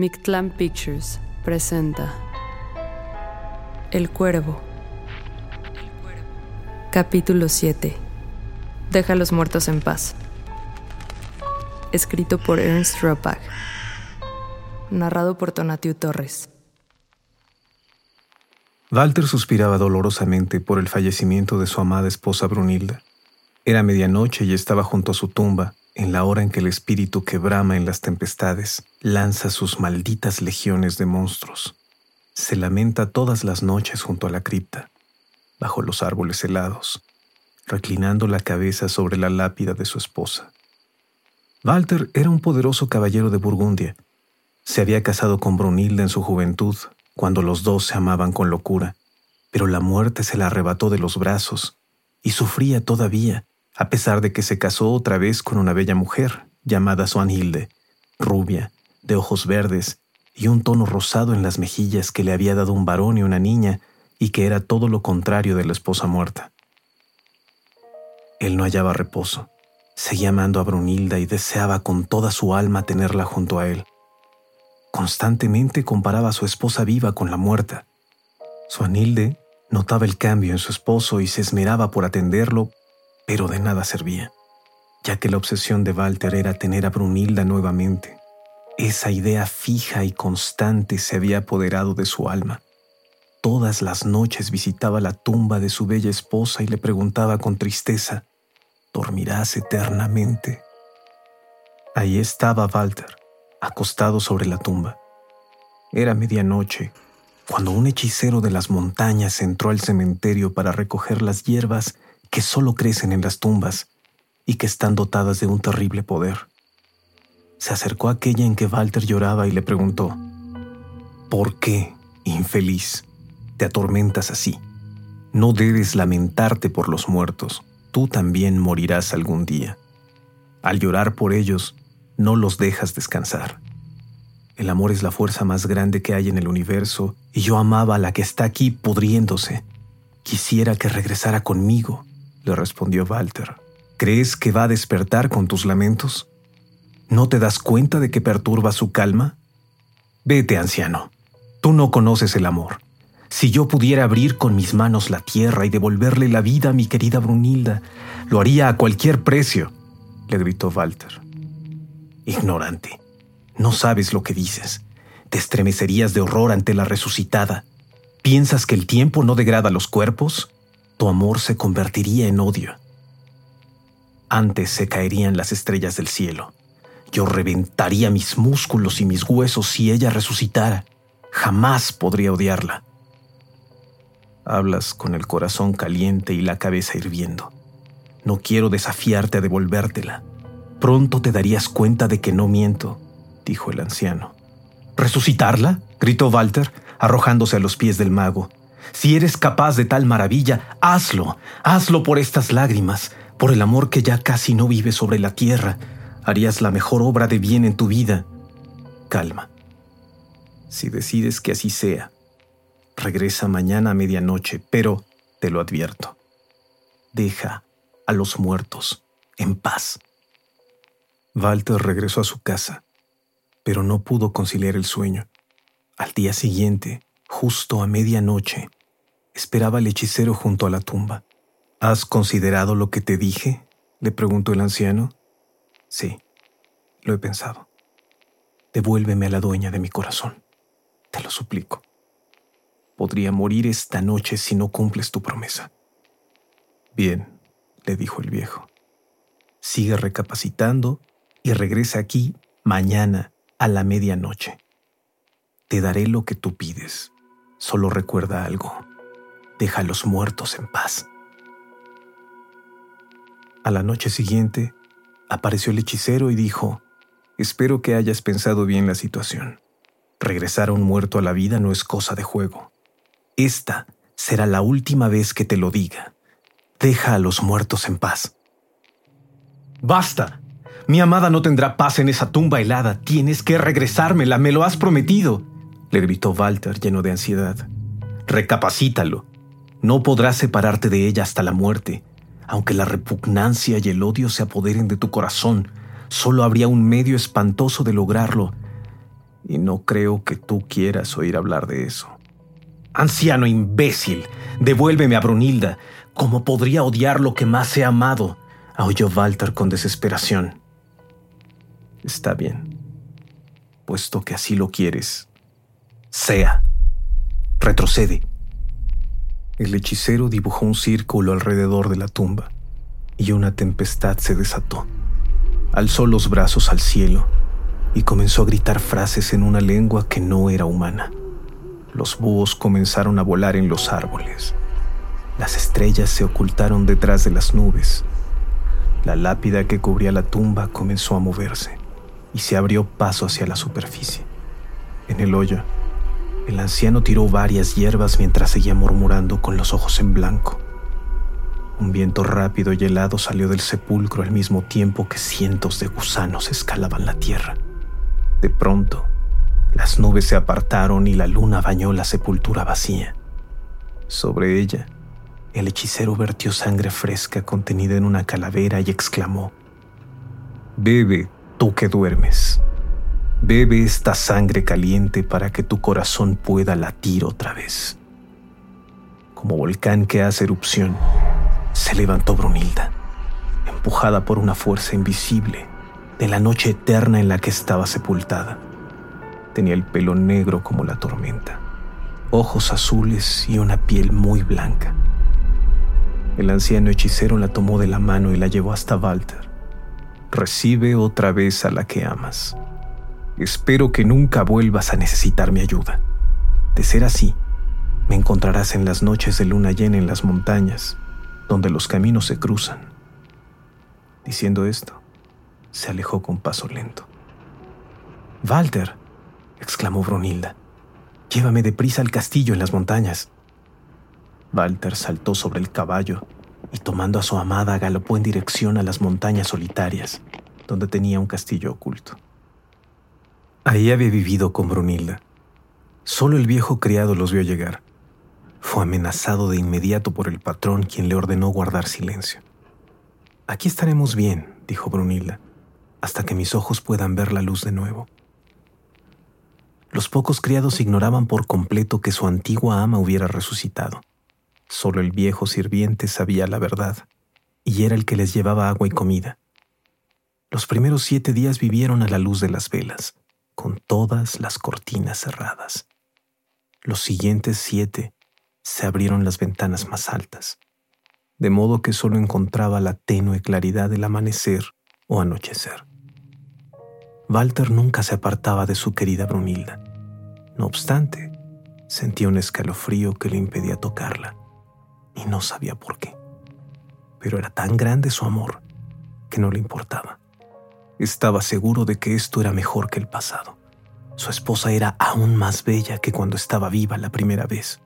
Mictlan Pictures presenta El Cuervo. Capítulo 7. Deja a los muertos en paz. Escrito por Ernst Ropach. Narrado por Tonatiu Torres. Walter suspiraba dolorosamente por el fallecimiento de su amada esposa Brunilda. Era medianoche y estaba junto a su tumba, en la hora en que el espíritu que brama en las tempestades lanza sus malditas legiones de monstruos. Se lamenta todas las noches junto a la cripta, bajo los árboles helados, reclinando la cabeza sobre la lápida de su esposa. Walter era un poderoso caballero de Burgundia. Se había casado con Brunilda en su juventud, cuando los dos se amaban con locura, pero la muerte se la arrebató de los brazos y sufría todavía, a pesar de que se casó otra vez con una bella mujer llamada Swanhilde, rubia, de ojos verdes y un tono rosado en las mejillas que le había dado un varón y una niña y que era todo lo contrario de la esposa muerta. Él no hallaba reposo. Seguía amando a Brunilda y deseaba con toda su alma tenerla junto a él. Constantemente comparaba a su esposa viva con la muerta. Suanilde notaba el cambio en su esposo y se esmeraba por atenderlo, pero de nada servía, ya que la obsesión de Walter era tener a Brunilda nuevamente. Esa idea fija y constante se había apoderado de su alma. Todas las noches visitaba la tumba de su bella esposa y le preguntaba con tristeza, ¿dormirás eternamente? Ahí estaba Walter, acostado sobre la tumba. Era medianoche, cuando un hechicero de las montañas entró al cementerio para recoger las hierbas que solo crecen en las tumbas y que están dotadas de un terrible poder. Se acercó a aquella en que Walter lloraba y le preguntó, ¿Por qué, infeliz, te atormentas así? No debes lamentarte por los muertos, tú también morirás algún día. Al llorar por ellos, no los dejas descansar. El amor es la fuerza más grande que hay en el universo y yo amaba a la que está aquí pudriéndose. Quisiera que regresara conmigo, le respondió Walter. ¿Crees que va a despertar con tus lamentos? ¿No te das cuenta de que perturba su calma? Vete, anciano. Tú no conoces el amor. Si yo pudiera abrir con mis manos la tierra y devolverle la vida a mi querida Brunilda, lo haría a cualquier precio, le gritó Walter. Ignorante, no sabes lo que dices. Te estremecerías de horror ante la resucitada. ¿Piensas que el tiempo no degrada los cuerpos? Tu amor se convertiría en odio. Antes se caerían las estrellas del cielo. Yo reventaría mis músculos y mis huesos si ella resucitara. Jamás podría odiarla. Hablas con el corazón caliente y la cabeza hirviendo. No quiero desafiarte a devolvértela. Pronto te darías cuenta de que no miento, dijo el anciano. ¿Resucitarla? gritó Walter, arrojándose a los pies del mago. Si eres capaz de tal maravilla, hazlo, hazlo por estas lágrimas, por el amor que ya casi no vive sobre la tierra. Harías la mejor obra de bien en tu vida. Calma. Si decides que así sea, regresa mañana a medianoche, pero te lo advierto. Deja a los muertos en paz. Walter regresó a su casa, pero no pudo conciliar el sueño. Al día siguiente, justo a medianoche, esperaba al hechicero junto a la tumba. ¿Has considerado lo que te dije? le preguntó el anciano. Sí, lo he pensado. Devuélveme a la dueña de mi corazón. Te lo suplico. Podría morir esta noche si no cumples tu promesa. Bien, le dijo el viejo. Sigue recapacitando y regresa aquí mañana a la medianoche. Te daré lo que tú pides. Solo recuerda algo. Deja a los muertos en paz. A la noche siguiente, apareció el hechicero y dijo, Espero que hayas pensado bien la situación. Regresar a un muerto a la vida no es cosa de juego. Esta será la última vez que te lo diga. Deja a los muertos en paz. Basta. Mi amada no tendrá paz en esa tumba helada. Tienes que regresármela, me lo has prometido, le gritó Walter lleno de ansiedad. Recapacítalo. No podrás separarte de ella hasta la muerte. Aunque la repugnancia y el odio se apoderen de tu corazón, solo habría un medio espantoso de lograrlo. Y no creo que tú quieras oír hablar de eso. Anciano imbécil, devuélveme a Brunilda. ¿Cómo podría odiar lo que más he amado? aulló Walter con desesperación. Está bien, puesto que así lo quieres. Sea. Retrocede. El hechicero dibujó un círculo alrededor de la tumba y una tempestad se desató. Alzó los brazos al cielo y comenzó a gritar frases en una lengua que no era humana. Los búhos comenzaron a volar en los árboles. Las estrellas se ocultaron detrás de las nubes. La lápida que cubría la tumba comenzó a moverse y se abrió paso hacia la superficie. En el hoyo, el anciano tiró varias hierbas mientras seguía murmurando con los ojos en blanco. Un viento rápido y helado salió del sepulcro al mismo tiempo que cientos de gusanos escalaban la tierra. De pronto, las nubes se apartaron y la luna bañó la sepultura vacía. Sobre ella, el hechicero vertió sangre fresca contenida en una calavera y exclamó, Bebe, tú que duermes. Bebe esta sangre caliente para que tu corazón pueda latir otra vez. Como volcán que hace erupción, se levantó Brunilda, empujada por una fuerza invisible de la noche eterna en la que estaba sepultada. Tenía el pelo negro como la tormenta, ojos azules y una piel muy blanca. El anciano hechicero la tomó de la mano y la llevó hasta Walter. Recibe otra vez a la que amas. Espero que nunca vuelvas a necesitar mi ayuda. De ser así, me encontrarás en las noches de luna llena en las montañas, donde los caminos se cruzan. Diciendo esto, se alejó con paso lento. Walter, exclamó Brunilda. Llévame deprisa al castillo en las montañas. Walter saltó sobre el caballo y tomando a su amada galopó en dirección a las montañas solitarias, donde tenía un castillo oculto. Ahí había vivido con Brunilda. Solo el viejo criado los vio llegar. Fue amenazado de inmediato por el patrón quien le ordenó guardar silencio. Aquí estaremos bien, dijo Brunilda, hasta que mis ojos puedan ver la luz de nuevo. Los pocos criados ignoraban por completo que su antigua ama hubiera resucitado. Solo el viejo sirviente sabía la verdad, y era el que les llevaba agua y comida. Los primeros siete días vivieron a la luz de las velas, con todas las cortinas cerradas. Los siguientes siete se abrieron las ventanas más altas, de modo que solo encontraba la tenue claridad del amanecer o anochecer. Walter nunca se apartaba de su querida Brunilda. No obstante, sentía un escalofrío que le impedía tocarla, y no sabía por qué. Pero era tan grande su amor que no le importaba. Estaba seguro de que esto era mejor que el pasado. Su esposa era aún más bella que cuando estaba viva la primera vez.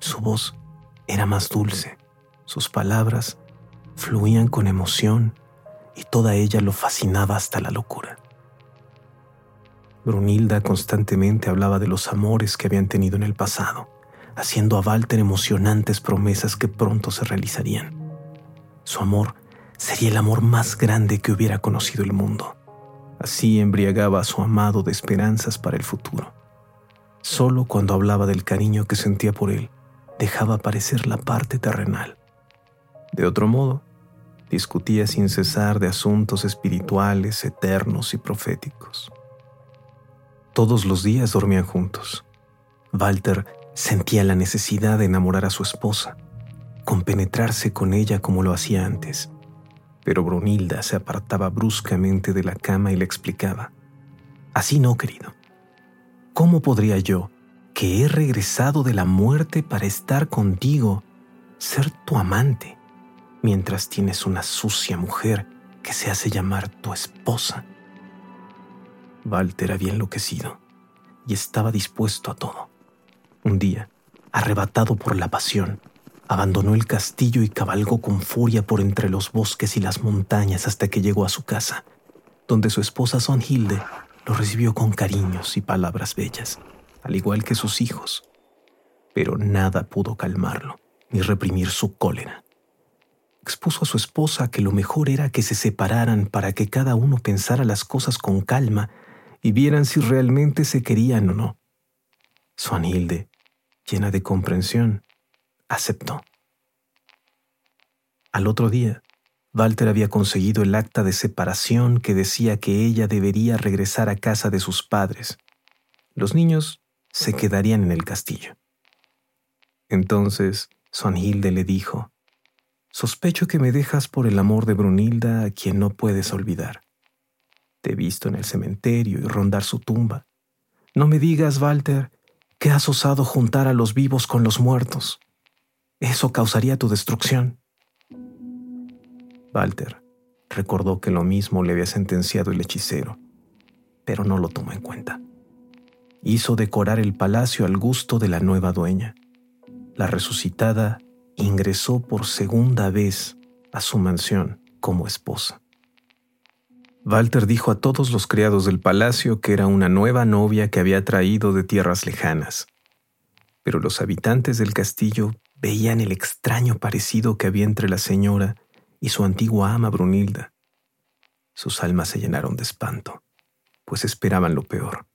Su voz era más dulce, sus palabras fluían con emoción y toda ella lo fascinaba hasta la locura. Brunilda constantemente hablaba de los amores que habían tenido en el pasado, haciendo a Walter emocionantes promesas que pronto se realizarían. Su amor sería el amor más grande que hubiera conocido el mundo. Así embriagaba a su amado de esperanzas para el futuro. Solo cuando hablaba del cariño que sentía por él, dejaba aparecer la parte terrenal. De otro modo, discutía sin cesar de asuntos espirituales, eternos y proféticos. Todos los días dormían juntos. Walter sentía la necesidad de enamorar a su esposa, compenetrarse con ella como lo hacía antes. Pero Brunilda se apartaba bruscamente de la cama y le explicaba, Así no, querido. ¿Cómo podría yo, que he regresado de la muerte para estar contigo, ser tu amante, mientras tienes una sucia mujer que se hace llamar tu esposa? Walter había enloquecido y estaba dispuesto a todo. Un día, arrebatado por la pasión, abandonó el castillo y cabalgó con furia por entre los bosques y las montañas hasta que llegó a su casa, donde su esposa Sonhilde lo recibió con cariños y palabras bellas, al igual que sus hijos. Pero nada pudo calmarlo, ni reprimir su cólera. Expuso a su esposa que lo mejor era que se separaran para que cada uno pensara las cosas con calma y vieran si realmente se querían o no. Swanhilde, llena de comprensión, aceptó. Al otro día, Walter había conseguido el acta de separación que decía que ella debería regresar a casa de sus padres. Los niños se quedarían en el castillo. Entonces, Swanhilde le dijo, Sospecho que me dejas por el amor de Brunilda a quien no puedes olvidar. Te he visto en el cementerio y rondar su tumba. No me digas, Walter, que has osado juntar a los vivos con los muertos. Eso causaría tu destrucción. Walter recordó que lo mismo le había sentenciado el hechicero, pero no lo tomó en cuenta. Hizo decorar el palacio al gusto de la nueva dueña. La resucitada ingresó por segunda vez a su mansión como esposa. Walter dijo a todos los criados del palacio que era una nueva novia que había traído de tierras lejanas. Pero los habitantes del castillo veían el extraño parecido que había entre la señora y su antigua ama Brunilda. Sus almas se llenaron de espanto, pues esperaban lo peor,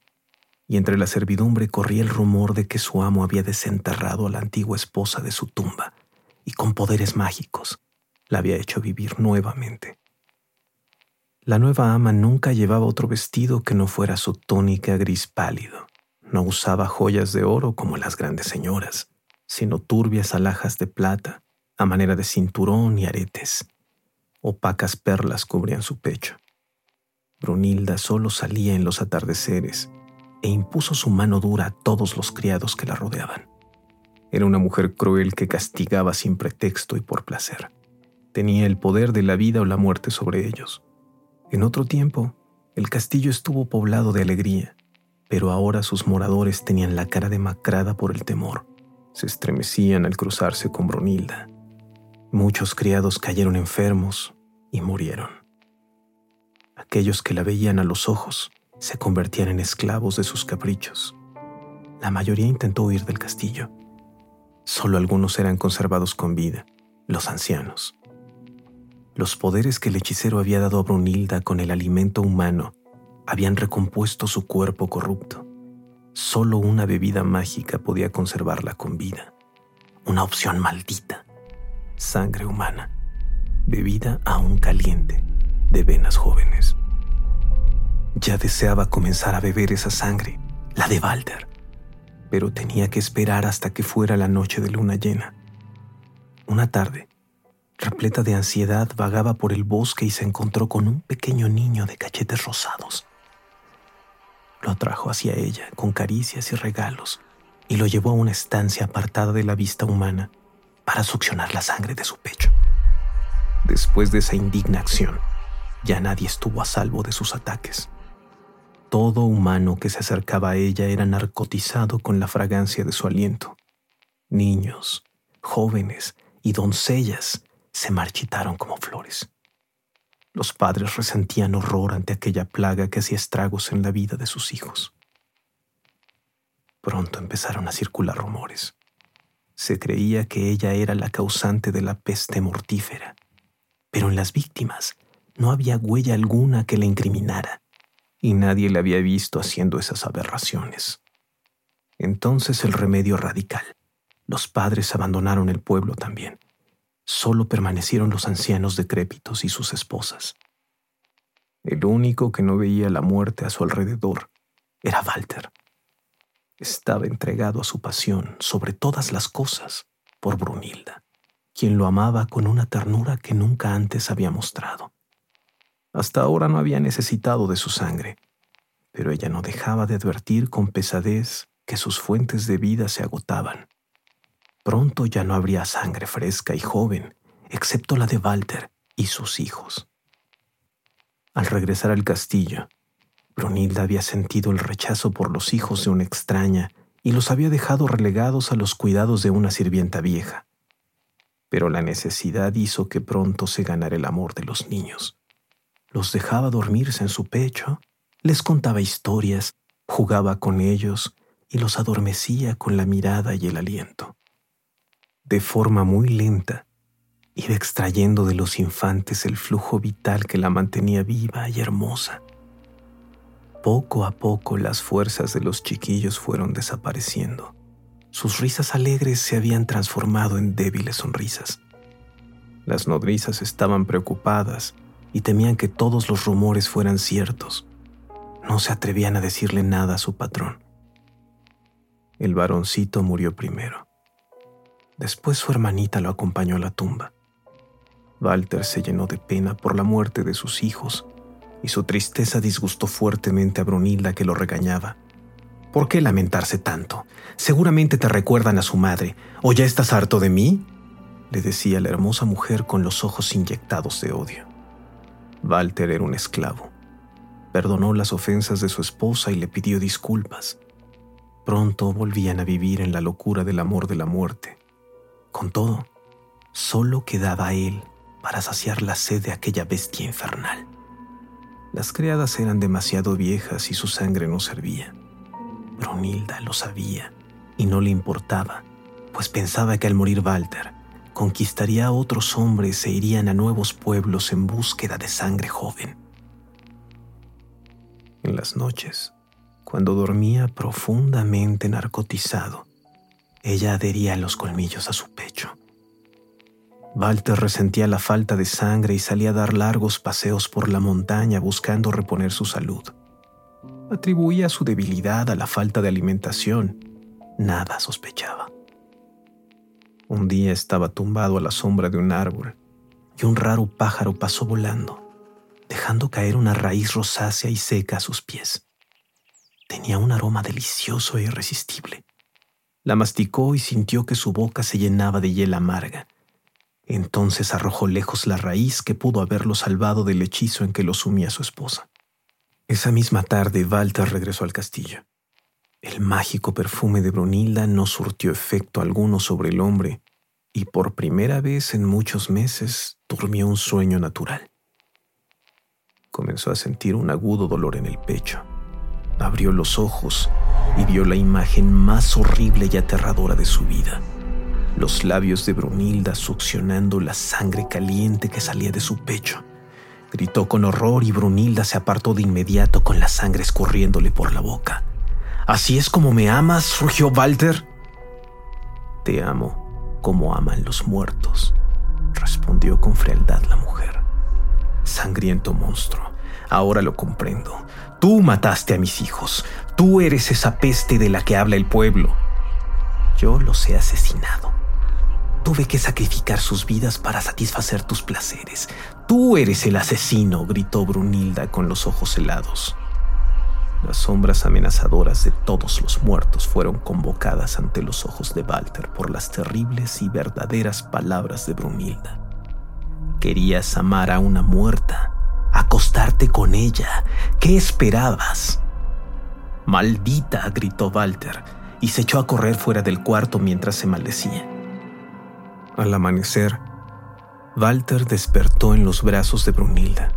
y entre la servidumbre corría el rumor de que su amo había desenterrado a la antigua esposa de su tumba y con poderes mágicos la había hecho vivir nuevamente. La nueva ama nunca llevaba otro vestido que no fuera su túnica gris pálido. No usaba joyas de oro como las grandes señoras, sino turbias alhajas de plata, a manera de cinturón y aretes. Opacas perlas cubrían su pecho. Brunilda solo salía en los atardeceres e impuso su mano dura a todos los criados que la rodeaban. Era una mujer cruel que castigaba sin pretexto y por placer. Tenía el poder de la vida o la muerte sobre ellos. En otro tiempo, el castillo estuvo poblado de alegría, pero ahora sus moradores tenían la cara demacrada por el temor. Se estremecían al cruzarse con Brunilda. Muchos criados cayeron enfermos y murieron. Aquellos que la veían a los ojos se convertían en esclavos de sus caprichos. La mayoría intentó huir del castillo. Solo algunos eran conservados con vida, los ancianos. Los poderes que el hechicero había dado a Brunilda con el alimento humano habían recompuesto su cuerpo corrupto. Solo una bebida mágica podía conservarla con vida. Una opción maldita. Sangre humana. Bebida aún caliente, de venas jóvenes. Ya deseaba comenzar a beber esa sangre, la de Walter, pero tenía que esperar hasta que fuera la noche de luna llena. Una tarde, repleta de ansiedad, vagaba por el bosque y se encontró con un pequeño niño de cachetes rosados. Lo atrajo hacia ella con caricias y regalos y lo llevó a una estancia apartada de la vista humana para succionar la sangre de su pecho. Después de esa indigna acción, ya nadie estuvo a salvo de sus ataques. Todo humano que se acercaba a ella era narcotizado con la fragancia de su aliento. Niños, jóvenes y doncellas se marchitaron como flores. Los padres resentían horror ante aquella plaga que hacía estragos en la vida de sus hijos. Pronto empezaron a circular rumores. Se creía que ella era la causante de la peste mortífera, pero en las víctimas no había huella alguna que la incriminara, y nadie la había visto haciendo esas aberraciones. Entonces el remedio radical. Los padres abandonaron el pueblo también solo permanecieron los ancianos decrépitos y sus esposas. El único que no veía la muerte a su alrededor era Walter. Estaba entregado a su pasión sobre todas las cosas por Brunilda, quien lo amaba con una ternura que nunca antes había mostrado. Hasta ahora no había necesitado de su sangre, pero ella no dejaba de advertir con pesadez que sus fuentes de vida se agotaban. Pronto ya no habría sangre fresca y joven, excepto la de Walter y sus hijos. Al regresar al castillo, Brunilda había sentido el rechazo por los hijos de una extraña y los había dejado relegados a los cuidados de una sirvienta vieja. Pero la necesidad hizo que pronto se ganara el amor de los niños. Los dejaba dormirse en su pecho, les contaba historias, jugaba con ellos y los adormecía con la mirada y el aliento. De forma muy lenta, iba extrayendo de los infantes el flujo vital que la mantenía viva y hermosa. Poco a poco las fuerzas de los chiquillos fueron desapareciendo. Sus risas alegres se habían transformado en débiles sonrisas. Las nodrizas estaban preocupadas y temían que todos los rumores fueran ciertos. No se atrevían a decirle nada a su patrón. El varoncito murió primero. Después su hermanita lo acompañó a la tumba. Walter se llenó de pena por la muerte de sus hijos y su tristeza disgustó fuertemente a Brunilda que lo regañaba. ¿Por qué lamentarse tanto? Seguramente te recuerdan a su madre. ¿O ya estás harto de mí? le decía la hermosa mujer con los ojos inyectados de odio. Walter era un esclavo. Perdonó las ofensas de su esposa y le pidió disculpas. Pronto volvían a vivir en la locura del amor de la muerte. Con todo, solo quedaba él para saciar la sed de aquella bestia infernal. Las criadas eran demasiado viejas y su sangre no servía. Brunilda lo sabía y no le importaba, pues pensaba que al morir Walter, conquistaría a otros hombres e irían a nuevos pueblos en búsqueda de sangre joven. En las noches, cuando dormía profundamente narcotizado, ella adhería los colmillos a su pecho Walter resentía la falta de sangre y salía a dar largos paseos por la montaña buscando reponer su salud. Atribuía su debilidad a la falta de alimentación. Nada sospechaba. Un día estaba tumbado a la sombra de un árbol y un raro pájaro pasó volando, dejando caer una raíz rosácea y seca a sus pies. Tenía un aroma delicioso e irresistible. La masticó y sintió que su boca se llenaba de hiel amarga entonces arrojó lejos la raíz que pudo haberlo salvado del hechizo en que lo sumía su esposa. Esa misma tarde, Walter regresó al castillo. El mágico perfume de Brunilda no surtió efecto alguno sobre el hombre, y por primera vez en muchos meses durmió un sueño natural. Comenzó a sentir un agudo dolor en el pecho. Abrió los ojos y vio la imagen más horrible y aterradora de su vida los labios de Brunilda succionando la sangre caliente que salía de su pecho. Gritó con horror y Brunilda se apartó de inmediato con la sangre escurriéndole por la boca. ¿Así es como me amas? rugió Walter. Te amo como aman los muertos, respondió con frialdad la mujer. Sangriento monstruo, ahora lo comprendo. Tú mataste a mis hijos. Tú eres esa peste de la que habla el pueblo. Yo los he asesinado. Tuve que sacrificar sus vidas para satisfacer tus placeres. Tú eres el asesino, gritó Brunilda con los ojos helados. Las sombras amenazadoras de todos los muertos fueron convocadas ante los ojos de Walter por las terribles y verdaderas palabras de Brunilda. Querías amar a una muerta, acostarte con ella. ¿Qué esperabas? Maldita, gritó Walter, y se echó a correr fuera del cuarto mientras se maldecía. Al amanecer, Walter despertó en los brazos de Brunilda.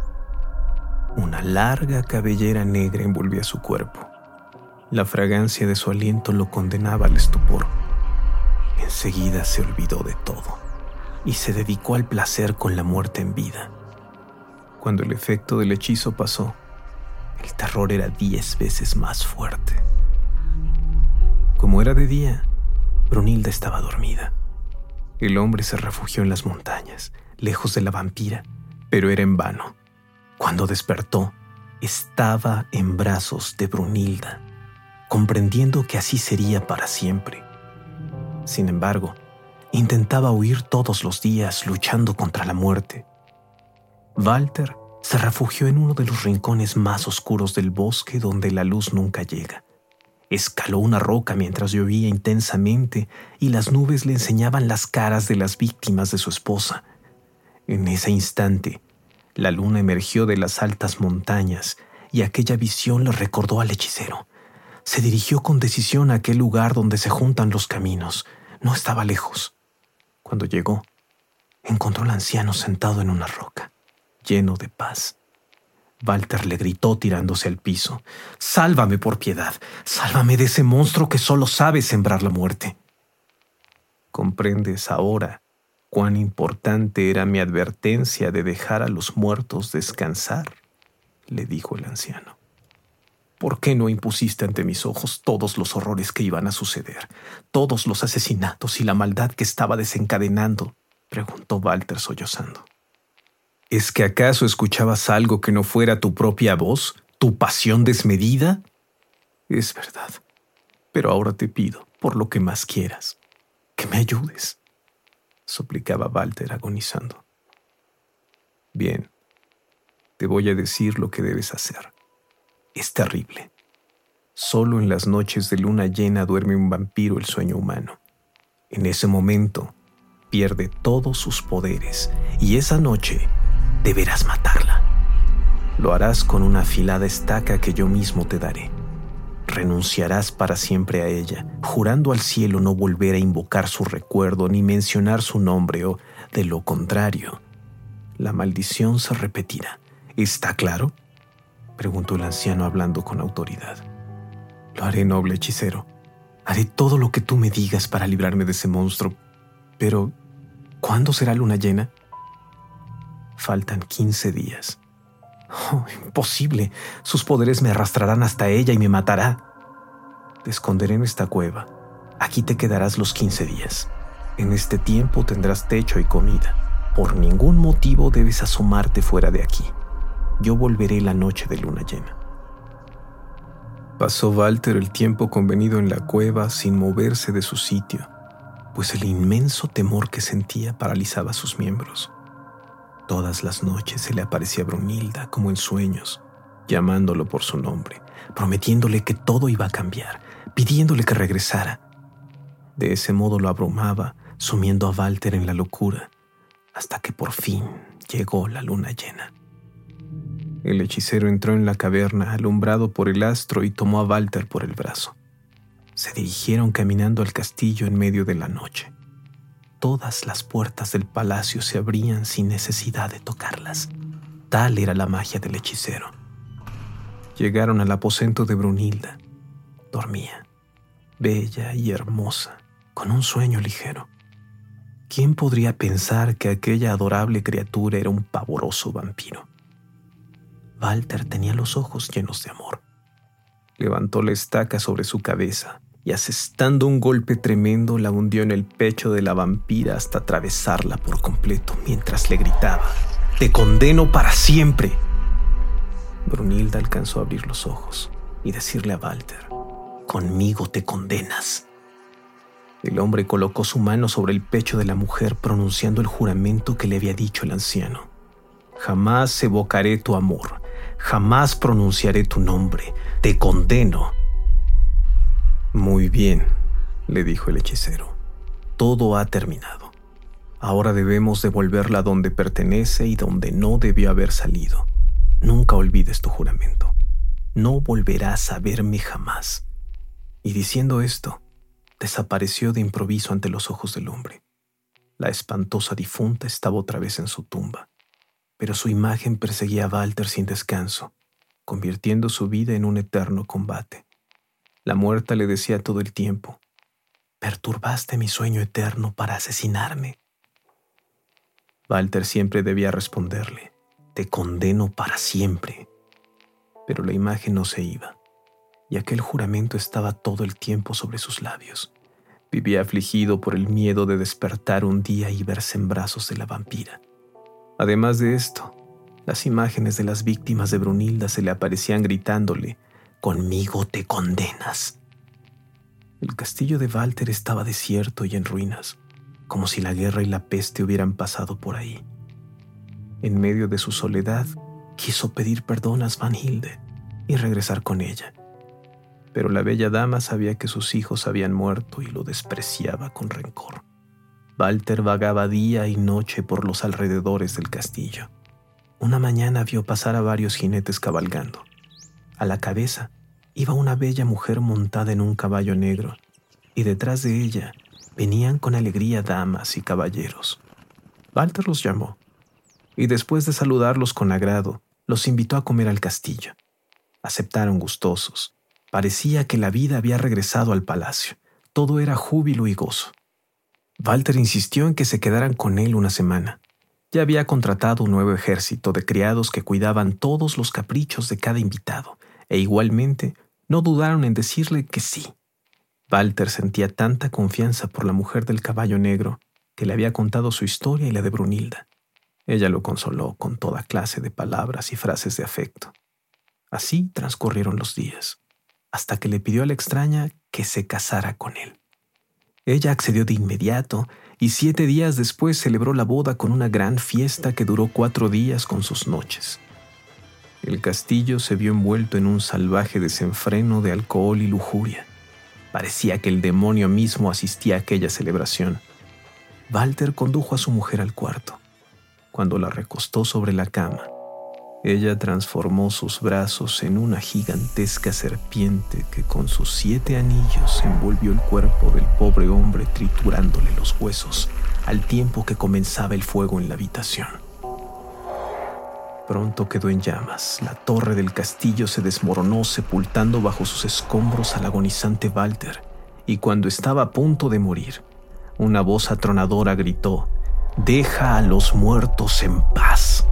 Una larga cabellera negra envolvía su cuerpo. La fragancia de su aliento lo condenaba al estupor. Enseguida se olvidó de todo y se dedicó al placer con la muerte en vida. Cuando el efecto del hechizo pasó, el terror era diez veces más fuerte. Como era de día, Brunilda estaba dormida. El hombre se refugió en las montañas, lejos de la vampira, pero era en vano. Cuando despertó, estaba en brazos de Brunilda, comprendiendo que así sería para siempre. Sin embargo, intentaba huir todos los días luchando contra la muerte. Walter se refugió en uno de los rincones más oscuros del bosque donde la luz nunca llega. Escaló una roca mientras llovía intensamente y las nubes le enseñaban las caras de las víctimas de su esposa. En ese instante, la luna emergió de las altas montañas y aquella visión le recordó al hechicero. Se dirigió con decisión a aquel lugar donde se juntan los caminos. No estaba lejos. Cuando llegó, encontró al anciano sentado en una roca lleno de paz. Walter le gritó tirándose al piso. Sálvame por piedad, sálvame de ese monstruo que solo sabe sembrar la muerte. ¿Comprendes ahora cuán importante era mi advertencia de dejar a los muertos descansar? le dijo el anciano. ¿Por qué no impusiste ante mis ojos todos los horrores que iban a suceder, todos los asesinatos y la maldad que estaba desencadenando? preguntó Walter sollozando. ¿Es que acaso escuchabas algo que no fuera tu propia voz, tu pasión desmedida? Es verdad, pero ahora te pido, por lo que más quieras, que me ayudes, suplicaba Walter agonizando. Bien, te voy a decir lo que debes hacer. Es terrible. Solo en las noches de luna llena duerme un vampiro el sueño humano. En ese momento pierde todos sus poderes y esa noche deberás matarla. Lo harás con una afilada estaca que yo mismo te daré. Renunciarás para siempre a ella, jurando al cielo no volver a invocar su recuerdo ni mencionar su nombre o, de lo contrario, la maldición se repetirá. ¿Está claro? preguntó el anciano hablando con autoridad. Lo haré, noble hechicero. Haré todo lo que tú me digas para librarme de ese monstruo. Pero, ¿cuándo será luna llena? Faltan 15 días. Oh, imposible. Sus poderes me arrastrarán hasta ella y me matará. Te esconderé en esta cueva. Aquí te quedarás los 15 días. En este tiempo tendrás techo y comida. Por ningún motivo debes asomarte fuera de aquí. Yo volveré la noche de luna llena. Pasó Walter el tiempo convenido en la cueva sin moverse de su sitio, pues el inmenso temor que sentía paralizaba sus miembros. Todas las noches se le aparecía Brunilda como en sueños, llamándolo por su nombre, prometiéndole que todo iba a cambiar, pidiéndole que regresara. De ese modo lo abrumaba, sumiendo a Walter en la locura, hasta que por fin llegó la luna llena. El hechicero entró en la caverna, alumbrado por el astro, y tomó a Walter por el brazo. Se dirigieron caminando al castillo en medio de la noche todas las puertas del palacio se abrían sin necesidad de tocarlas. Tal era la magia del hechicero. Llegaron al aposento de Brunilda. Dormía, bella y hermosa, con un sueño ligero. ¿Quién podría pensar que aquella adorable criatura era un pavoroso vampiro? Walter tenía los ojos llenos de amor. Levantó la estaca sobre su cabeza y asestando un golpe tremendo la hundió en el pecho de la vampira hasta atravesarla por completo mientras le gritaba, Te condeno para siempre. Brunilda alcanzó a abrir los ojos y decirle a Walter, Conmigo te condenas. El hombre colocó su mano sobre el pecho de la mujer pronunciando el juramento que le había dicho el anciano. Jamás evocaré tu amor, jamás pronunciaré tu nombre, te condeno muy bien, le dijo el hechicero. Todo ha terminado. Ahora debemos devolverla donde pertenece y donde no debió haber salido. Nunca olvides tu juramento. No volverás a verme jamás. Y diciendo esto, desapareció de improviso ante los ojos del hombre. La espantosa difunta estaba otra vez en su tumba, pero su imagen perseguía a Walter sin descanso, convirtiendo su vida en un eterno combate. La muerta le decía todo el tiempo, perturbaste mi sueño eterno para asesinarme. Walter siempre debía responderle, te condeno para siempre. Pero la imagen no se iba, y aquel juramento estaba todo el tiempo sobre sus labios. Vivía afligido por el miedo de despertar un día y verse en brazos de la vampira. Además de esto, las imágenes de las víctimas de Brunilda se le aparecían gritándole, Conmigo te condenas. El castillo de Walter estaba desierto y en ruinas, como si la guerra y la peste hubieran pasado por ahí. En medio de su soledad, quiso pedir perdón a Svanhilde y regresar con ella. Pero la bella dama sabía que sus hijos habían muerto y lo despreciaba con rencor. Walter vagaba día y noche por los alrededores del castillo. Una mañana vio pasar a varios jinetes cabalgando. A la cabeza iba una bella mujer montada en un caballo negro, y detrás de ella venían con alegría damas y caballeros. Walter los llamó, y después de saludarlos con agrado, los invitó a comer al castillo. Aceptaron gustosos. Parecía que la vida había regresado al palacio. Todo era júbilo y gozo. Walter insistió en que se quedaran con él una semana. Ya había contratado un nuevo ejército de criados que cuidaban todos los caprichos de cada invitado, e igualmente no dudaron en decirle que sí. Walter sentía tanta confianza por la mujer del caballo negro que le había contado su historia y la de Brunilda. Ella lo consoló con toda clase de palabras y frases de afecto. Así transcurrieron los días, hasta que le pidió a la extraña que se casara con él. Ella accedió de inmediato y siete días después celebró la boda con una gran fiesta que duró cuatro días con sus noches. El castillo se vio envuelto en un salvaje desenfreno de alcohol y lujuria. Parecía que el demonio mismo asistía a aquella celebración. Walter condujo a su mujer al cuarto. Cuando la recostó sobre la cama, ella transformó sus brazos en una gigantesca serpiente que con sus siete anillos envolvió el cuerpo del pobre hombre triturándole los huesos al tiempo que comenzaba el fuego en la habitación. Pronto quedó en llamas. La torre del castillo se desmoronó sepultando bajo sus escombros al agonizante Walter, y cuando estaba a punto de morir, una voz atronadora gritó, Deja a los muertos en paz.